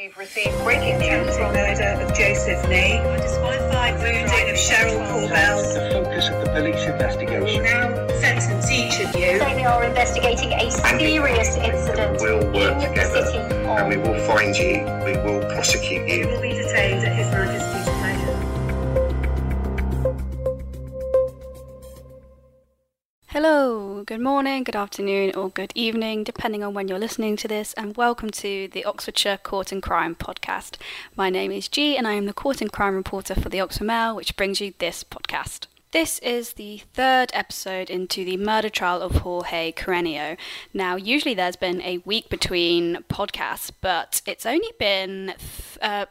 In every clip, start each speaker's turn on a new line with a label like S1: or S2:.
S1: We've received breaking news on the murder of Joseph Nee, disqualified wounding of Cheryl Corbell.
S2: The focus of the police investigation.
S1: Now sentence each of you.
S3: They are investigating a serious incident
S4: We'll work
S3: in
S4: together and we will find you, we will prosecute
S1: You
S4: you.
S1: will be detained at His Majesty's
S5: good morning, good afternoon, or good evening, depending on when you're listening to this, and welcome to the Oxfordshire Court and Crime podcast. My name is G, and I am the Court and Crime reporter for the Oxford Mail, which brings you this podcast. This is the third episode into the murder trial of Jorge Carreño. Now, usually there's been a week between podcasts, but it's only been th- uh,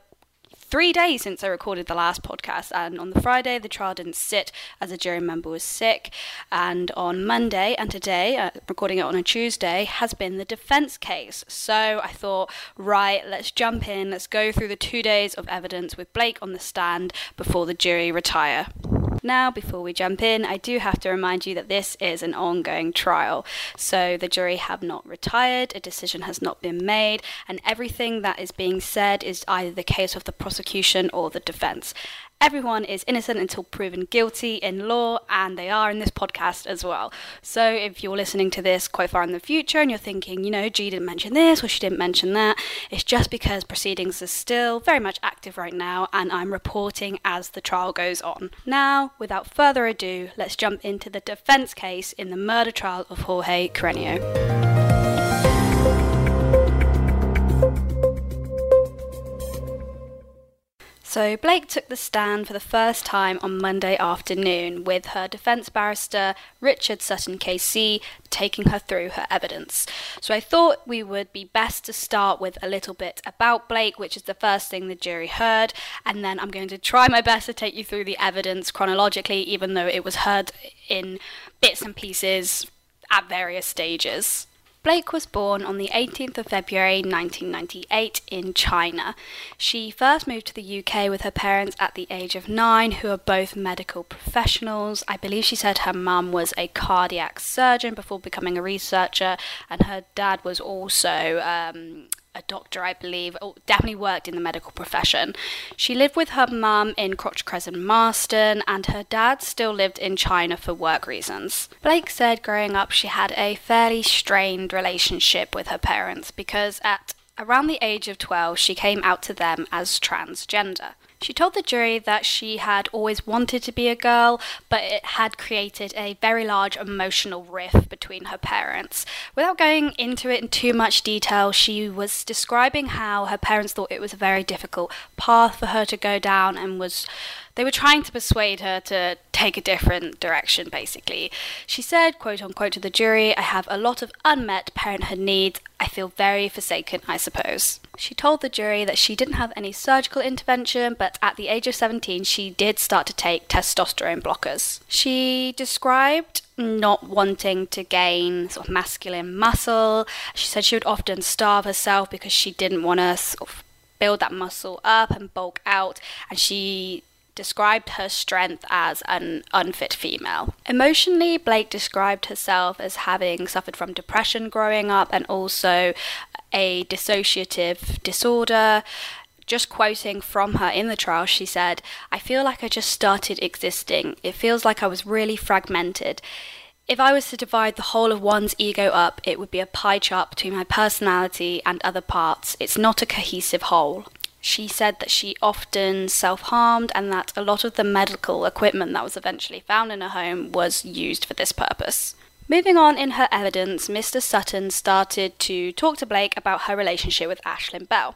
S5: three days since I recorded the last podcast, and on the Friday the trial didn't sit as a jury member was sick, and on Monday and today, uh, recording it on a Tuesday, has been the defense case. So I thought, right, let's jump in, let's go through the two days of evidence with Blake on the stand before the jury retire. Now, before we jump in, I do have to remind you that this is an ongoing trial. So the jury have not retired, a decision has not been made, and everything that is being said is either the case of the prosecution or the defense. Everyone is innocent until proven guilty in law, and they are in this podcast as well. So, if you're listening to this quite far in the future and you're thinking, you know, G didn't mention this or she didn't mention that, it's just because proceedings are still very much active right now, and I'm reporting as the trial goes on. Now, without further ado, let's jump into the defense case in the murder trial of Jorge Carreño. So, Blake took the stand for the first time on Monday afternoon with her defence barrister Richard Sutton KC taking her through her evidence. So, I thought we would be best to start with a little bit about Blake, which is the first thing the jury heard, and then I'm going to try my best to take you through the evidence chronologically, even though it was heard in bits and pieces at various stages. Blake was born on the 18th of February 1998 in China. She first moved to the UK with her parents at the age of nine, who are both medical professionals. I believe she said her mum was a cardiac surgeon before becoming a researcher, and her dad was also um, a doctor, I believe, or definitely worked in the medical profession. She lived with her mum in Crotch Crescent, Marston, and her dad still lived in China for work reasons. Blake said growing up she had a fairly strained relationship with her parents because at around the age of 12 she came out to them as transgender. She told the jury that she had always wanted to be a girl, but it had created a very large emotional rift between her parents. Without going into it in too much detail, she was describing how her parents thought it was a very difficult path for her to go down and was they were trying to persuade her to take a different direction, basically. She said, quote unquote, to the jury, I have a lot of unmet parenthood needs. I feel very forsaken, I suppose. She told the jury that she didn't have any surgical intervention, but at the age of 17, she did start to take testosterone blockers. She described not wanting to gain sort of masculine muscle. She said she would often starve herself because she didn't want to sort of build that muscle up and bulk out, and she described her strength as an unfit female. Emotionally, Blake described herself as having suffered from depression growing up and also a dissociative disorder. Just quoting from her in the trial, she said, I feel like I just started existing. It feels like I was really fragmented. If I was to divide the whole of one's ego up, it would be a pie chart between my personality and other parts. It's not a cohesive whole. She said that she often self harmed and that a lot of the medical equipment that was eventually found in her home was used for this purpose. Moving on in her evidence, Mr. Sutton started to talk to Blake about her relationship with Ashlyn Bell.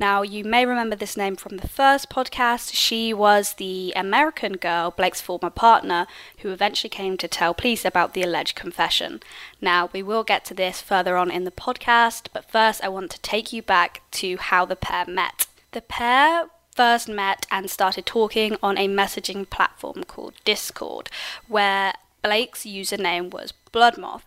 S5: Now, you may remember this name from the first podcast. She was the American girl, Blake's former partner, who eventually came to tell police about the alleged confession. Now, we will get to this further on in the podcast, but first, I want to take you back to how the pair met. The pair first met and started talking on a messaging platform called Discord, where Blake's username was blood moth.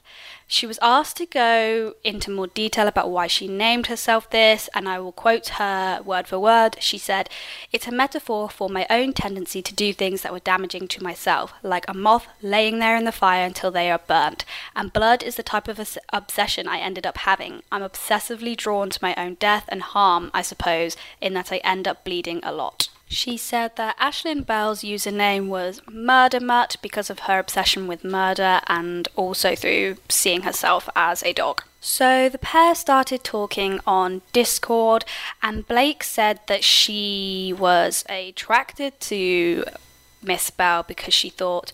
S5: She was asked to go into more detail about why she named herself this, and I will quote her word for word. She said, It's a metaphor for my own tendency to do things that were damaging to myself, like a moth laying there in the fire until they are burnt. And blood is the type of obsession I ended up having. I'm obsessively drawn to my own death and harm, I suppose, in that I end up bleeding a lot. She said that Ashlyn Bell's username was Murder Mutt because of her obsession with murder and also through seeing herself as a dog. So the pair started talking on Discord, and Blake said that she was attracted to Miss Bell because she thought,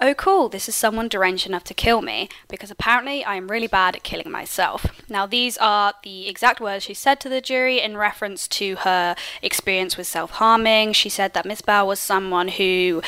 S5: oh, cool, this is someone deranged enough to kill me, because apparently I am really bad at killing myself. Now, these are the exact words she said to the jury in reference to her experience with self harming. She said that Miss Bell was someone who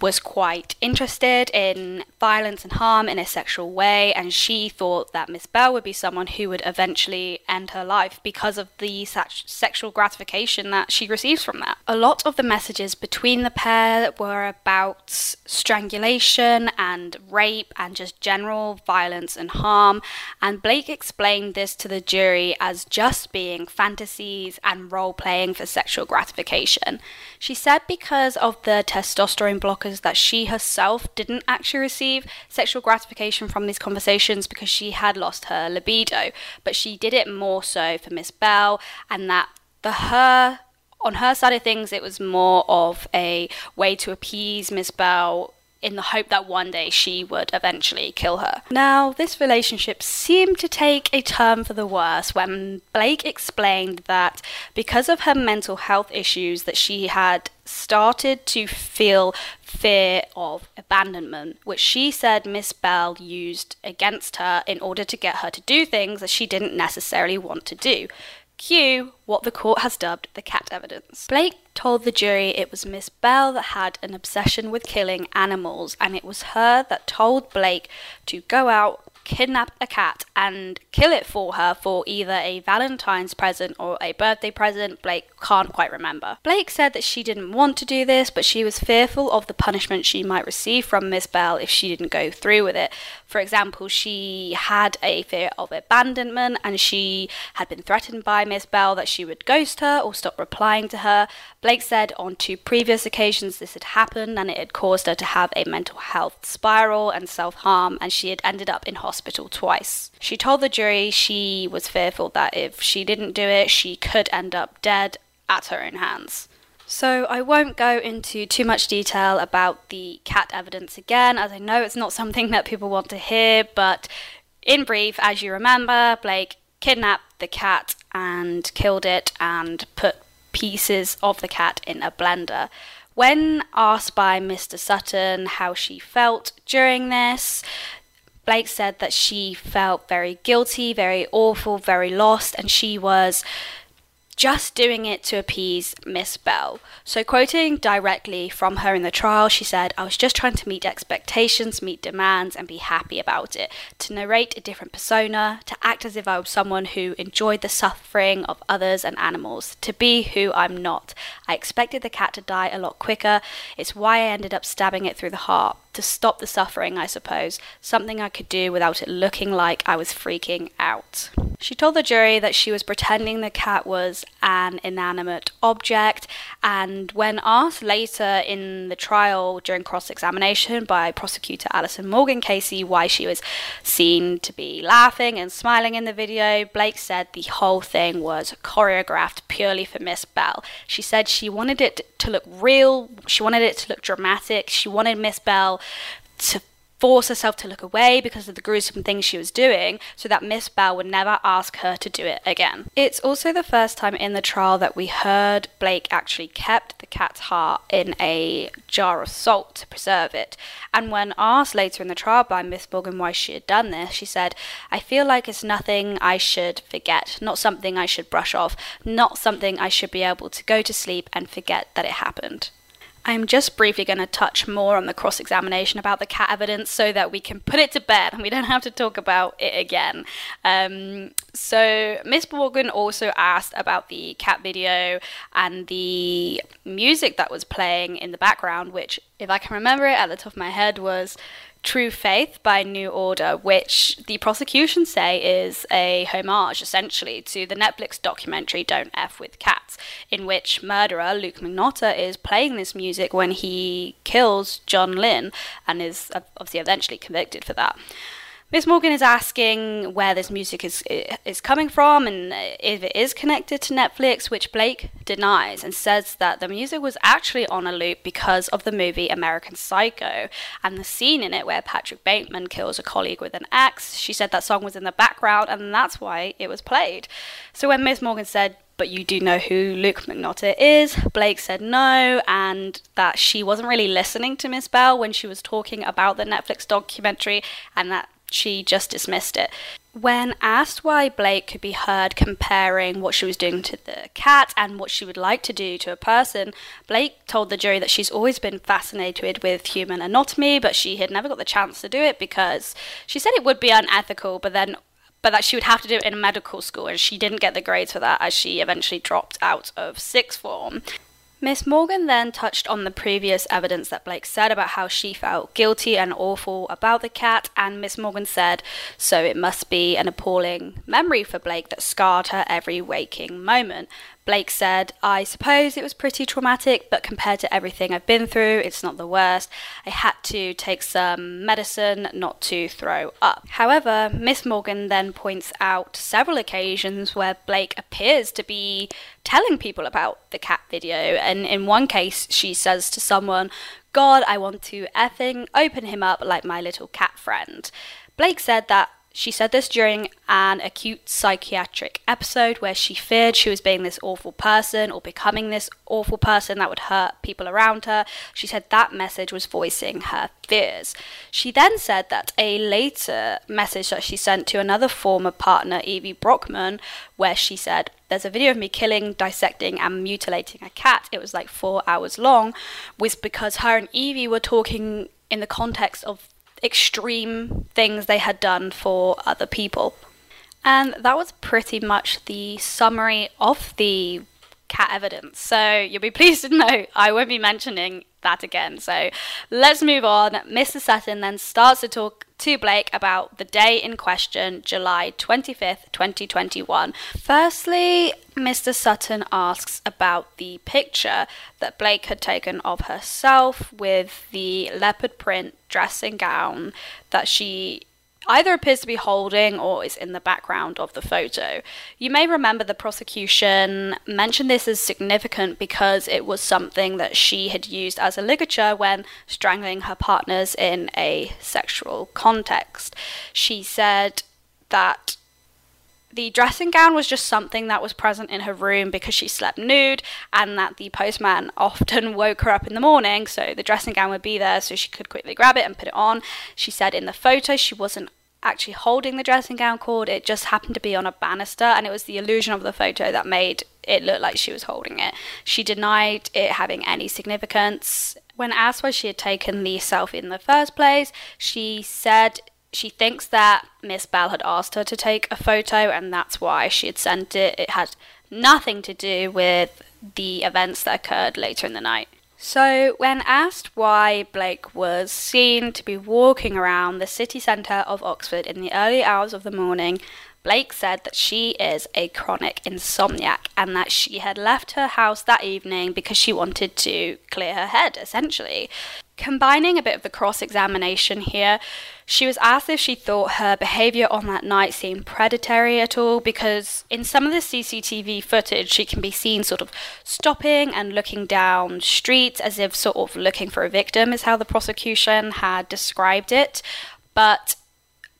S5: was quite interested in violence and harm in a sexual way, and she thought that Miss Bell would be someone who would eventually end her life because of the sexual gratification that she receives from that. A lot of the messages between the pair were about strangulation and rape and just general violence and harm, and Blake explained this to the jury as just being fantasies and role playing for sexual gratification. She said because of the testosterone blockers that she herself didn't actually receive sexual gratification from these conversations because she had lost her libido, but she did it more so for Miss Bell, and that for her on her side of things, it was more of a way to appease Miss Bell in the hope that one day she would eventually kill her. Now, this relationship seemed to take a turn for the worse when Blake explained that because of her mental health issues that she had started to feel fear of abandonment, which she said Miss Bell used against her in order to get her to do things that she didn't necessarily want to do. Cue what the court has dubbed the cat evidence. Blake told the jury it was Miss Bell that had an obsession with killing animals, and it was her that told Blake to go out kidnap a cat and kill it for her for either a Valentine's present or a birthday present. Blake can't quite remember. Blake said that she didn't want to do this, but she was fearful of the punishment she might receive from Miss Bell if she didn't go through with it. For example, she had a fear of abandonment and she had been threatened by Miss Bell that she would ghost her or stop replying to her. Blake said on two previous occasions this had happened and it had caused her to have a mental health spiral and self harm, and she had ended up in hospital hospital twice. She told the jury she was fearful that if she didn't do it, she could end up dead at her own hands. So, I won't go into too much detail about the cat evidence again, as I know it's not something that people want to hear, but in brief, as you remember, Blake kidnapped the cat and killed it and put pieces of the cat in a blender. When asked by Mr. Sutton how she felt during this, Blake said that she felt very guilty, very awful, very lost, and she was just doing it to appease Miss Bell. So, quoting directly from her in the trial, she said, I was just trying to meet expectations, meet demands, and be happy about it. To narrate a different persona, to act as if I was someone who enjoyed the suffering of others and animals, to be who I'm not. I expected the cat to die a lot quicker. It's why I ended up stabbing it through the heart. To stop the suffering, I suppose. Something I could do without it looking like I was freaking out. She told the jury that she was pretending the cat was an inanimate object, and when asked later in the trial during cross examination by prosecutor Alison Morgan KC why she was seen to be laughing and smiling in the video, Blake said the whole thing was choreographed purely for Miss Bell. She said she wanted it to look real, she wanted it to look dramatic, she wanted Miss Bell to force herself to look away because of the gruesome things she was doing so that Miss Bell would never ask her to do it again. It's also the first time in the trial that we heard Blake actually kept the cat's heart in a jar of salt to preserve it. And when asked later in the trial by Miss Morgan why she had done this, she said, I feel like it's nothing I should forget, not something I should brush off, not something I should be able to go to sleep and forget that it happened. I'm just briefly going to touch more on the cross examination about the cat evidence so that we can put it to bed and we don't have to talk about it again. Um, so, Miss Morgan also asked about the cat video and the music that was playing in the background, which, if I can remember it at the top of my head, was True Faith by New Order, which the prosecution say is a homage essentially to the Netflix documentary Don't F with Cats, in which murderer Luke Magnotta is playing this music when he kills Jun Lin and is obviously eventually convicted for that. Miss Morgan is asking where this music is is coming from and uh, if it is connected to Netflix, which Blake denies and says that the music was actually on a loop because of the movie American Psycho and the scene in it where Patrick Bateman kills a colleague with an axe. She said that song was in the background and that's why it was played. So when Miss Morgan said but you do know who Luke Magnotta is. Blake said no, and that she wasn't really listening to Miss Bell when she was talking about the Netflix documentary, and that she just dismissed it. When asked why Blake could be heard comparing what she was doing to the cat and what she would like to do to a person, Blake told the jury that she's always been fascinated with human anatomy, but she had never got the chance to do it because she said it would be unethical, but then but that she would have to do it in medical school and she didn't get the grades for that as she eventually dropped out of sixth form. Miss Morgan then touched on the previous evidence that Blake said about how she felt guilty and awful about the cat, and Miss Morgan said, so it must be an appalling memory for Blake that scarred her every waking moment. Blake said, I suppose it was pretty traumatic, but compared to everything I've been through, it's not the worst. I had to take some medicine not to throw up. However, Miss Morgan then points out several occasions where Blake appears to be telling people about the cat video, and in one case, she says to someone, God, I want to effing open him up like my little cat friend. Blake said that she said this during an acute psychiatric episode where she feared she was being this awful person or becoming this awful person that would hurt people around her. She said that message was voicing her fears. She then said that a later message that she sent to another former partner, Evie Brockman, where she said, There's a video of me killing, dissecting, and mutilating a cat. It was like four hours long, was because her and Evie were talking in the context of extreme things they had done for other people. And that was pretty much the summary of the cat evidence. So you'll be pleased to know I won't be mentioning that again. So let's move on. Mr. Sutton then starts to talk to Blake about the day in question, July 25th, 2021. Firstly, Mr. Sutton asks about the picture that Blake had taken of herself with the leopard print dressing gown that she either appears to be holding or is in the background of the photo. You may remember the prosecution mentioned this as significant because it was something that she had used as a ligature when strangling her partners in a sexual context. She said that the dressing gown was just something that was present in her room because she slept nude, and that the postman often woke her up in the morning, so the dressing gown would be there so she could quickly grab it and put it on. She said in the photo she wasn't actually holding the dressing gown cord, it just happened to be on a banister, and it was the illusion of the photo that made it look like she was holding it. She denied it having any significance. When asked why she had taken the selfie in the first place, she said she thinks that Miss Bell had asked her to take a photo and that's why she had sent it. It had nothing to do with the events that occurred later in the night. So, when asked why Blake was seen to be walking around the city centre of Oxford in the early hours of the morning, Blake said that she is a chronic insomniac and that she had left her house that evening because she wanted to clear her head, essentially. Combining a bit of the cross examination here, she was asked if she thought her behaviour on that night seemed predatory at all because in some of the CCTV footage, she can be seen sort of stopping and looking down streets as if sort of looking for a victim, is how the prosecution had described it. But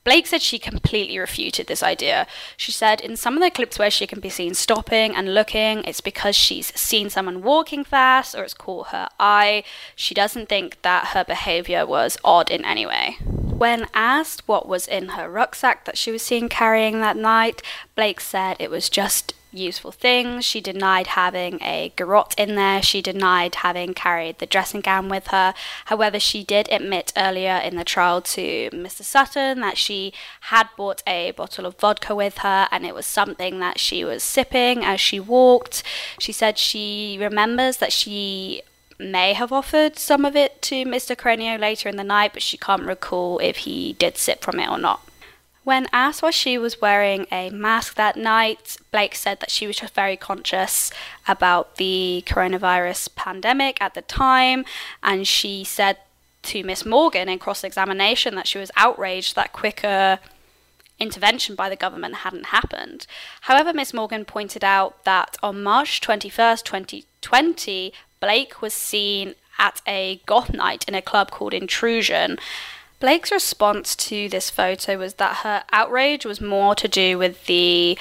S5: Blake said she completely refuted this idea. She said in some of the clips where she can be seen stopping and looking, it's because she's seen someone walking fast or it's caught her eye. She doesn't think that her behavior was odd in any way. When asked what was in her rucksack that she was seen carrying that night, Blake said it was just useful things. She denied having a garrote in there. She denied having carried the dressing gown with her. However, she did admit earlier in the trial to Mr. Sutton that she had bought a bottle of vodka with her and it was something that she was sipping as she walked. She said she remembers that she may have offered some of it to Mr. Carreño later in the night, but she can't recall if he did sip from it or not. When asked why she was wearing a mask that night, Blake said that she was just very conscious about the coronavirus pandemic at the time, and she said to Miss Morgan in cross examination that she was outraged that quicker intervention by the government hadn't happened. However, Miss Morgan pointed out that on March 21st, 2020, Blake was seen at a goth night in a club called Intrusion Blake's response to this photo was that her outrage was more to do with the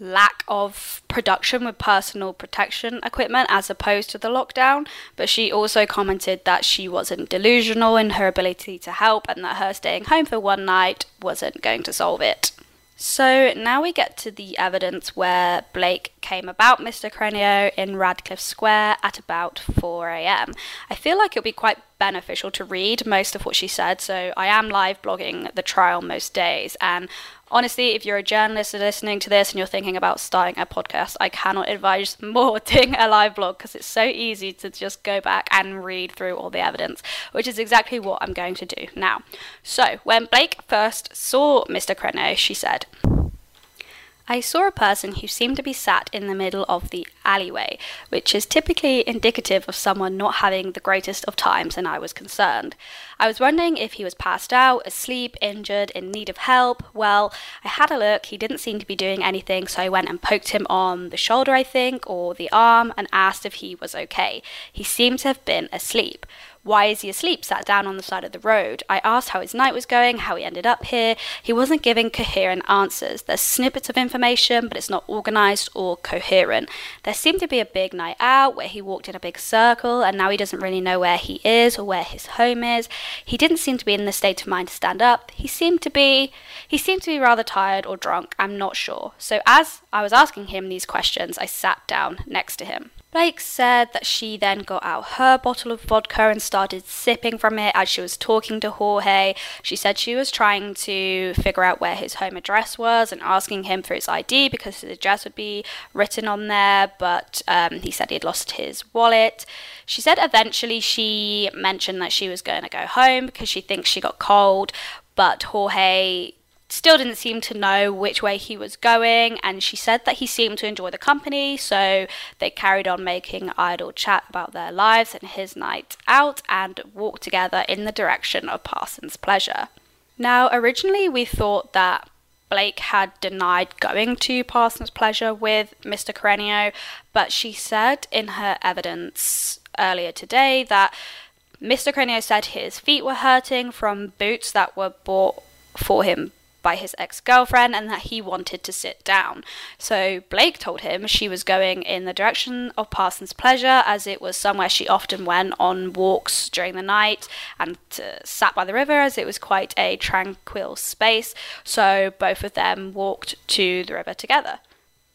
S5: lack of production with personal protection equipment as opposed to the lockdown, but she also commented that she wasn't delusional in her ability to help and that her staying home for one night wasn't going to solve it. So now we get to the evidence where Blake came about Mr. Carreño in Radcliffe Square at about 4 am. I feel like it'll be quite beneficial to read most of what she said, so I am live blogging the trial most days, and honestly, if you're a journalist listening to this and you're thinking about starting a podcast, I cannot advise more doing a live blog because it's so easy to just go back and read through all the evidence, which is exactly what I'm going to do now. So, when Blake first saw Mr. Carreño, she said, I saw a person who seemed to be sat in the middle of the alleyway, which is typically indicative of someone not having the greatest of times, and I was concerned. I was wondering if he was passed out, asleep, injured, in need of help. Well, I had a look, he didn't seem to be doing anything, so I went and poked him on the shoulder, I think, or the arm, and asked if he was okay. He seemed to have been asleep. Why is he asleep, sat down on the side of the road? I asked how his night was going, how he ended up here. He wasn't giving coherent answers. There's snippets of information, but it's not organized or coherent. There seemed to be a big night out where he walked in a big circle, and now he doesn't really know where he is or where his home is. He didn't seem to be in the state of mind to stand up. He seemed to be he seemed to be rather tired or drunk, I'm not sure. So as I was asking him these questions, I sat down next to him. Blake said that she then got out her bottle of vodka and started sipping from it as she was talking to Jorge. She said she was trying to figure out where his home address was and asking him for his ID because his address would be written on there, but um, he said he had lost his wallet. She said eventually she mentioned that she was going to go home because she thinks she got cold, but Jorge still didn't seem to know which way he was going, and she said that he seemed to enjoy the company, so they carried on making idle chat about their lives and his night out and walked together in the direction of Parsons' pleasure. Now, originally we thought that Blake had denied going to Parsons' pleasure with Mr. Carreño, but she said in her evidence earlier today that Mr. Carreño said his feet were hurting from boots that were bought for him by his ex girlfriend and that he wanted to sit down. So Blake told him she was going in the direction of Parsons' Pleasure as it was somewhere she often went on walks during the night and uh, sat by the river as it was quite a tranquil space. So both of them walked to the river together.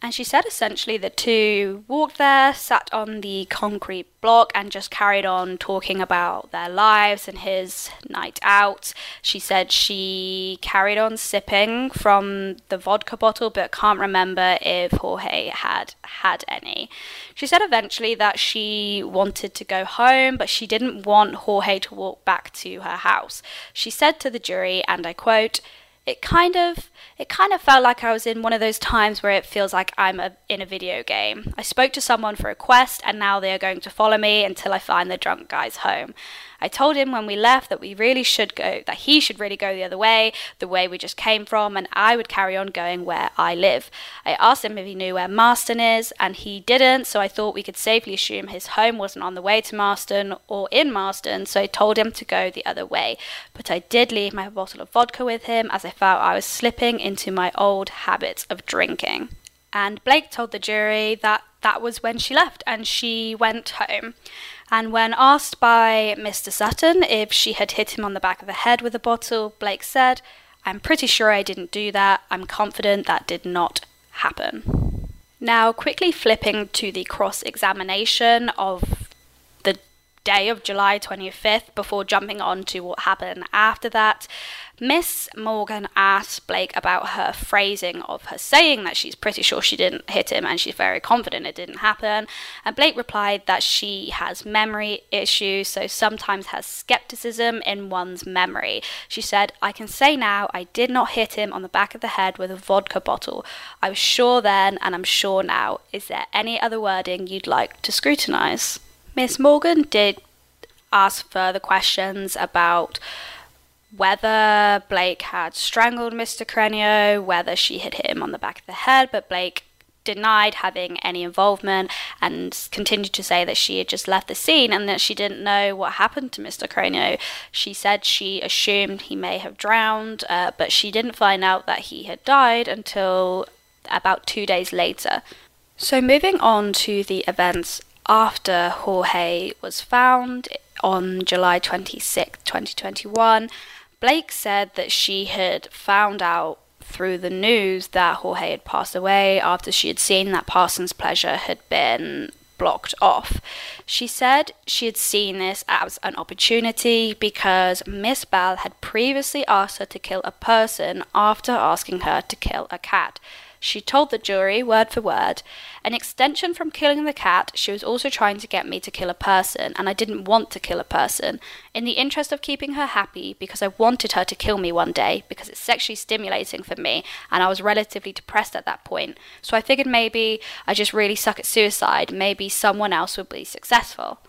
S5: And she said essentially the two walked there, sat on the concrete block, and just carried on talking about their lives and his night out. She said she carried on sipping from the vodka bottle, but can't remember if Jorge had had any. She said eventually that she wanted to go home, but she didn't want Jorge to walk back to her house. She said to the jury, and I quote, it kind of it kind of felt like I was in one of those times where it feels like I'm a, in a video game. I spoke to someone for a quest and now they are going to follow me until I find the drunk guy's home. I told him when we left that we really should go, that he should really go the other way, the way we just came from, and I would carry on going where I live. I asked him if he knew where Marston is, and he didn't, so I thought we could safely assume his home wasn't on the way to Marston or in Marston, so I told him to go the other way. But I did leave my bottle of vodka with him as I felt I was slipping into my old habits of drinking. And Blake told the jury that that was when she left and she went home. And when asked by Mr. Sutton if she had hit him on the back of the head with a bottle, Blake said, I'm pretty sure I didn't do that. I'm confident that did not happen. Now, quickly flipping to the cross examination of day of July 25th before jumping on to what happened after that. Miss Morgan asked Blake about her phrasing of her saying that she's pretty sure she didn't hit him and she's very confident it didn't happen. And Blake replied that she has memory issues, so sometimes has skepticism in one's memory. She said, I can say now I did not hit him on the back of the head with a vodka bottle. I was sure then and I'm sure now. Is there any other wording you'd like to scrutinise? Miss Morgan did ask further questions about whether Blake had strangled Mr. Carreño, whether she had hit him on the back of the head, but Blake denied having any involvement and continued to say that she had just left the scene and that she didn't know what happened to Mr. Carreño. She said she assumed he may have drowned, uh, but she didn't find out that he had died until about two days later. So, moving on to the events after Jorge was found on July 26, 2021. Blake said that she had found out through the news that Jorge had passed away after she had seen that Parsons Pleasure had been blocked off. She said she had seen this as an opportunity because Miss Bell had previously asked her to kill a person after asking her to kill a cat. She told the jury, word for word, an extension from killing the cat, she was also trying to get me to kill a person, and I didn't want to kill a person. In the interest of keeping her happy, because I wanted her to kill me one day, because it's sexually stimulating for me, and I was relatively depressed at that point. So I figured maybe I just really suck at suicide, maybe someone else would be successful.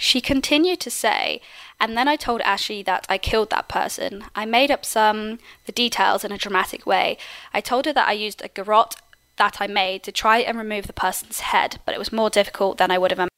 S5: She continued to say, and then I told Ashley that I killed that person. I made up some the details in a dramatic way. I told her that I used a garrote that I made to try and remove the person's head, but it was more difficult than I would have imagined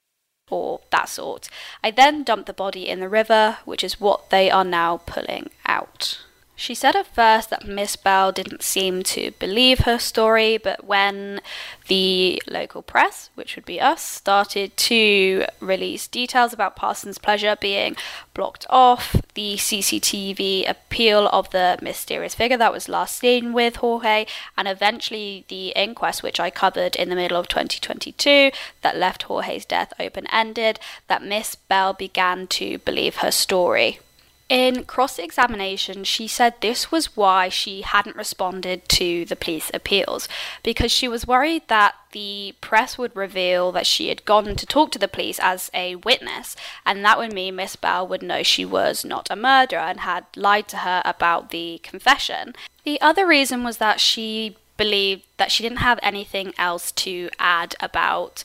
S5: or that sort. I then dumped the body in the river, which is what they are now pulling out. She said at first that Miss Bell didn't seem to believe her story, but when the local press, which would be us, started to release details about Parsons' pleasure being blocked off, the CCTV appeal of the mysterious figure that was last seen with Jorge, and eventually the inquest, which I covered in the middle of 2022, that left Jorge's death open ended, that Miss Bell began to believe her story. In cross examination, she said this was why she hadn't responded to the police appeals because she was worried that the press would reveal that she had gone to talk to the police as a witness, and that would mean Miss Bell would know she was not a murderer and had lied to her about the confession. The other reason was that she believed that she didn't have anything else to add about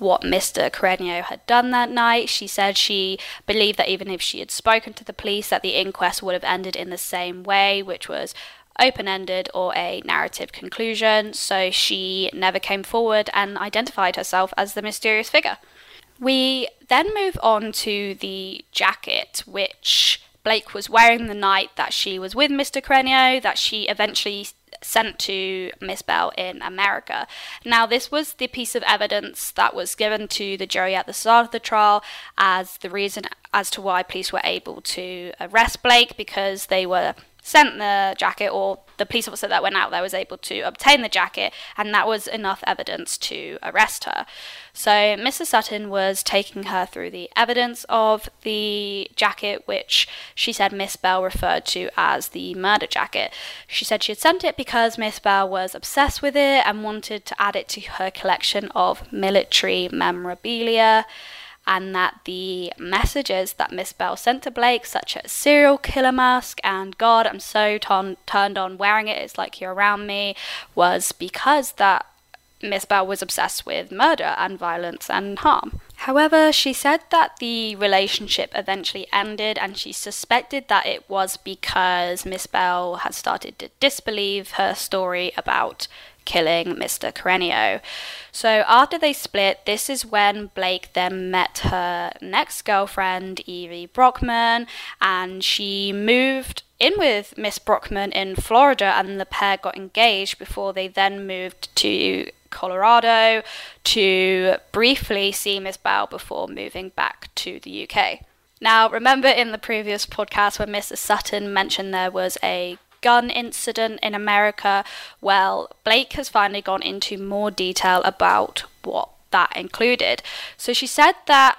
S5: what Mr. Carreño had done that night. She said she believed that even if she had spoken to the police, that the inquest would have ended in the same way, which was open ended or a narrative conclusion. So she never came forward and identified herself as the mysterious figure. We then move on to the jacket, which Blake was wearing the night that she was with Mr. Carreño, that she eventually sent to Miss Bell in America. Now, this was the piece of evidence that was given to the jury at the start of the trial as the reason as to why police were able to arrest Blake because they were sent the jacket or the police officer that went out there was able to obtain the jacket and that was enough evidence to arrest her. So Mrs. Sutton was taking her through the evidence of the jacket which she said Miss Bell referred to as the murder jacket. She said she had sent it because Miss Bell was obsessed with it and wanted to add it to her collection of military memorabilia and that the messages that Miss Bell sent to Blake, such as serial killer mask and God, I'm so ton- turned on wearing it, it's like you're around me, was because that Miss Bell was obsessed with murder and violence and harm. However, she said that the relationship eventually ended and she suspected that it was because Miss Bell had started to disbelieve her story about killing Mr. Carreño. So after they split, this is when Blake then met her next girlfriend, Evie Brockman, and she moved in with Miss Brockman in Florida, and the pair got engaged before they then moved to Colorado to briefly see Miss Bell before moving back to the UK. Now, remember in the previous podcast when Mrs. Sutton mentioned there was a gun incident in America. Well, Blake has finally gone into more detail about what that included. So she said that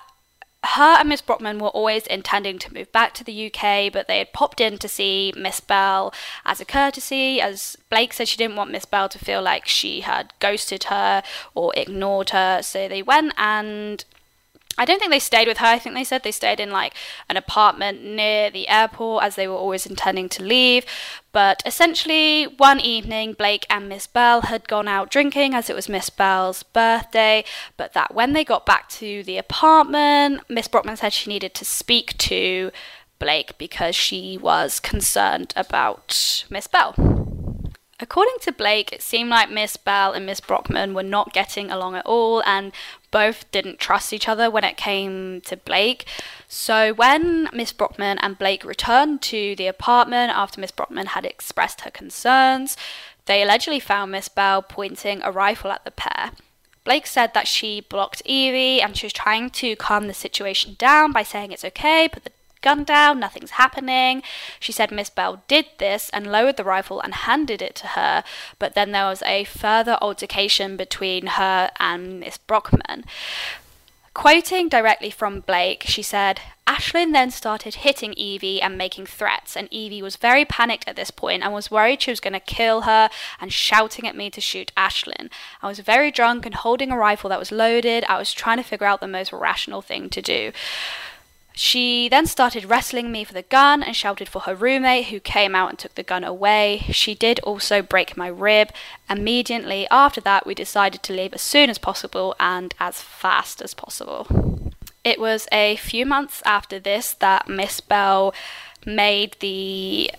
S5: her and Miss Brockman were always intending to move back to the UK, but they had popped in to see Miss Bell as a courtesy, as Blake said she didn't want Miss Bell to feel like she had ghosted her or ignored her. So they went and I don't think they stayed with her. I think they said they stayed in like an apartment near the airport as they were always intending to leave. But essentially, one evening, Blake and Miss Bell had gone out drinking as it was Miss Bell's birthday. But that when they got back to the apartment, Miss Brockman said she needed to speak to Blake because she was concerned about Miss Bell. According to Blake, it seemed like Miss Bell and Miss Brockman were not getting along at all, and both didn't trust each other when it came to Blake. So when Miss Brockman and Blake returned to the apartment after Miss Brockman had expressed her concerns, they allegedly found Miss Bell pointing a rifle at the pair. Blake said that she blocked Evie and she was trying to calm the situation down by saying it's okay, put the gun down, nothing's happening. She said Miss Bell did this and lowered the rifle and handed it to her, but then there was a further altercation between her and Miss Brockman. Quoting directly from Blake, she said, Ashlyn then started hitting Evie and making threats, and Evie was very panicked at this point and was worried she was going to kill her and shouting at me to shoot Ashlyn. I was very drunk and holding a rifle that was loaded. I was trying to figure out the most rational thing to do. She then started wrestling me for the gun and shouted for her roommate, who came out and took the gun away. She did also break my rib. Immediately after that, we decided to leave as soon as possible and as fast as possible. It was a few months after this that Miss Bell made the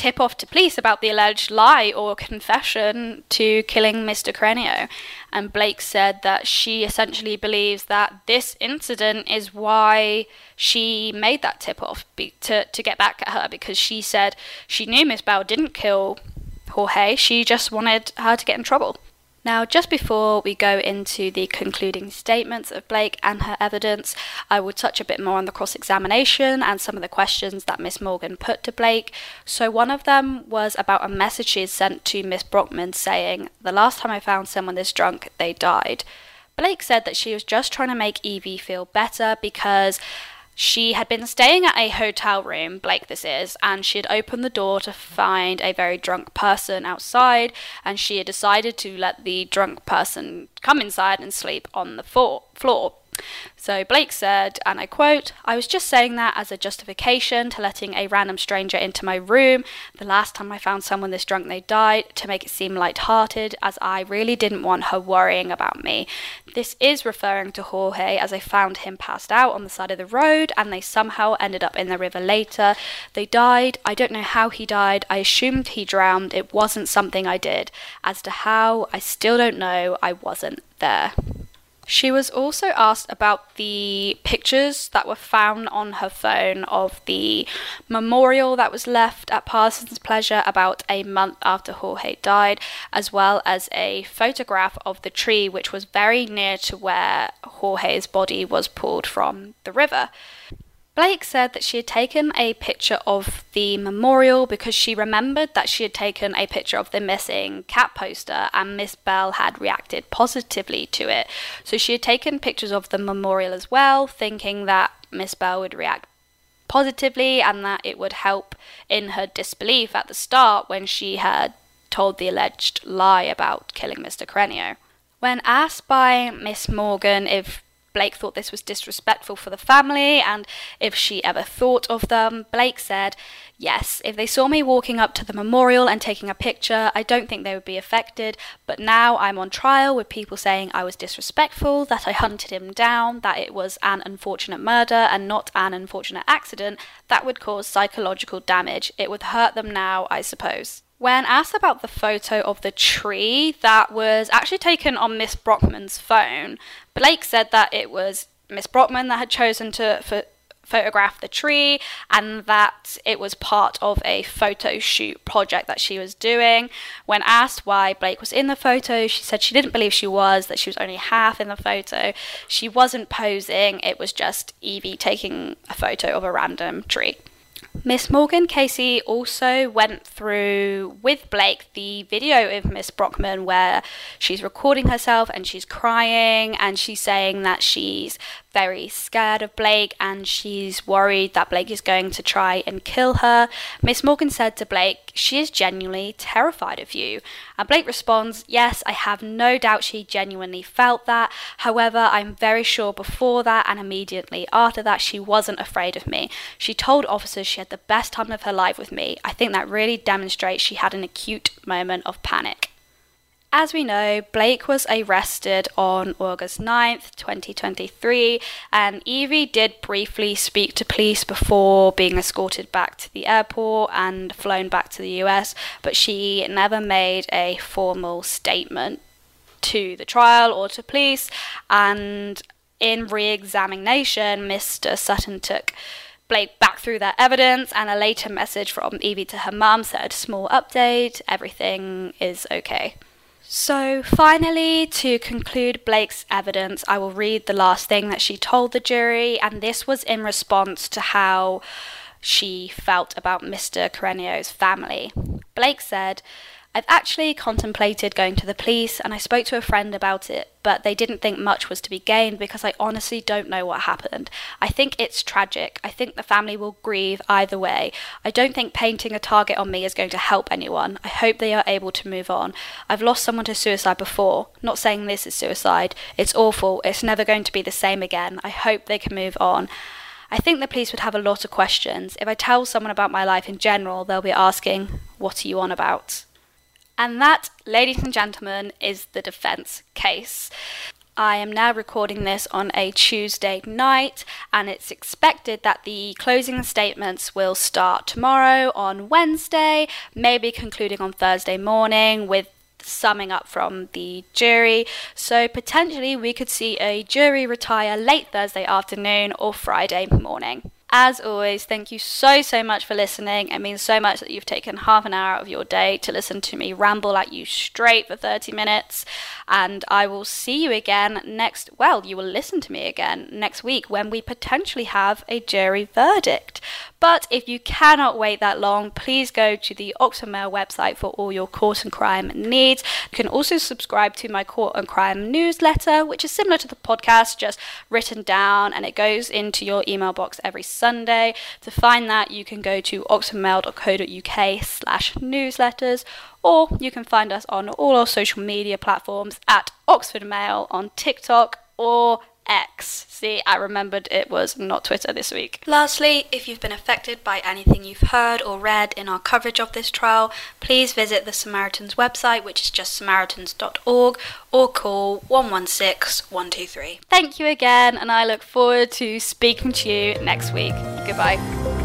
S5: tip off to police about the alleged lie or confession to killing Mr. Carreño. And Blake said that she essentially believes that this incident is why she made that tip off be- to, to get back at her because she said she knew Miss Bell didn't kill Jorge, she just wanted her to get in trouble. Now, just before we go into the concluding statements of Blake and her evidence, I will touch a bit more on the cross examination and some of the questions that Miss Morgan put to Blake. So, one of them was about a message she had sent to Miss Brockman saying, The last time I found someone this drunk, they died. Blake said that she was just trying to make Evie feel better because she had been staying at a hotel room, Blake this is, and she had opened the door to find a very drunk person outside, and she had decided to let the drunk person come inside and sleep on the floor. So Blake said, and I quote, I was just saying that as a justification to letting a random stranger into my room. The last time I found someone this drunk, they died, to make it seem light-hearted, as I really didn't want her worrying about me. This is referring to Jorge, as I found him passed out on the side of the road, and they somehow ended up in the river later. They died. I don't know how he died. I assumed he drowned. It wasn't something I did. As to how, I still don't know. I wasn't there. She was also asked about the pictures that were found on her phone of the memorial that was left at Parsons Pleasure about a month after Jorge died, as well as a photograph of the tree which was very near to where Jorge's body was pulled from the river. Blake said that she had taken a picture of the memorial because she remembered that she had taken a picture of the missing cat poster and Miss Bell had reacted positively to it. So she had taken pictures of the memorial as well, thinking that Miss Bell would react positively and that it would help in her disbelief at the start when she had told the alleged lie about killing Mr. Carreño. When asked by Miss Morgan if Blake thought this was disrespectful for the family and if she ever thought of them. Blake said, Yes, if they saw me walking up to the memorial and taking a picture, I don't think they would be affected. But now I'm on trial with people saying I was disrespectful, that I hunted him down, that it was an unfortunate murder and not an unfortunate accident. That would cause psychological damage. It would hurt them now, I suppose. When asked about the photo of the tree that was actually taken on Miss Brockman's phone, Blake said that it was Miss Brockman that had chosen to photograph the tree and that it was part of a photo shoot project that she was doing. When asked why Blake was in the photo, she said she didn't believe she was, that she was only half in the photo. She wasn't posing, it was just Evie taking a photo of a random tree. Miss Morgan KC also went through with Blake the video of Miss Brockman where she's recording herself and she's crying and she's saying that she's very scared of Blake and she's worried that Blake is going to try and kill her. Miss Morgan said to Blake, She is genuinely terrified of you. And Blake responds, Yes, I have no doubt she genuinely felt that. However, I'm very sure before that and immediately after that, she wasn't afraid of me. She told officers she had the best time of her life with me. I think that really demonstrates she had an acute moment of panic. As we know, Blake was arrested on August 9th, 2023, and Evie did briefly speak to police before being escorted back to the airport and flown back to the US, but she never made a formal statement to the trial or to police. And in re examination, Mr. Sutton took Blake back through their evidence, and a later message from Evie to her mum said, Small update, everything is okay. So, finally, to conclude Blake's evidence, I will read the last thing that she told the jury, and this was in response to how she felt about Mr. Carreño's family. Blake said, I've actually contemplated going to the police and I spoke to a friend about it, but they didn't think much was to be gained because I honestly don't know what happened. I think it's tragic. I think the family will grieve either way. I don't think painting a target on me is going to help anyone. I hope they are able to move on. I've lost someone to suicide before. Not saying this is suicide. It's awful. It's never going to be the same again. I hope they can move on. I think the police would have a lot of questions. If I tell someone about my life in general, they'll be asking, What are you on about? And that, ladies and gentlemen, is the defence case. I am now recording this on a Tuesday night, and it's expected that the closing statements will start tomorrow on Wednesday, maybe concluding on Thursday morning with summing up from the jury. So potentially we could see a jury retire late Thursday afternoon or Friday morning. As always, thank you so, so much for listening. It means so much that you've taken half an hour of your day to listen to me ramble at you straight for 30 minutes. And I will see you again next, well, you will listen to me again next week when we potentially have a jury verdict. But if you cannot wait that long, please go to the Oxford Mail website for all your court and crime needs. You can also subscribe to my court and crime newsletter, which is similar to the podcast, just written down, and it goes into your email box every Sunday. To find that, you can go to oxfordmail.co.uk slash newsletters, or you can find us on all our social media platforms at Oxford Mail on TikTok or X. See, I remembered it was not Twitter this week. Lastly, if you've been affected by anything you've heard or read in our coverage of this trial, please visit the Samaritans website, which is just samaritans.org, or call 116 123. Thank you again, and I look forward to speaking to you next week. Goodbye.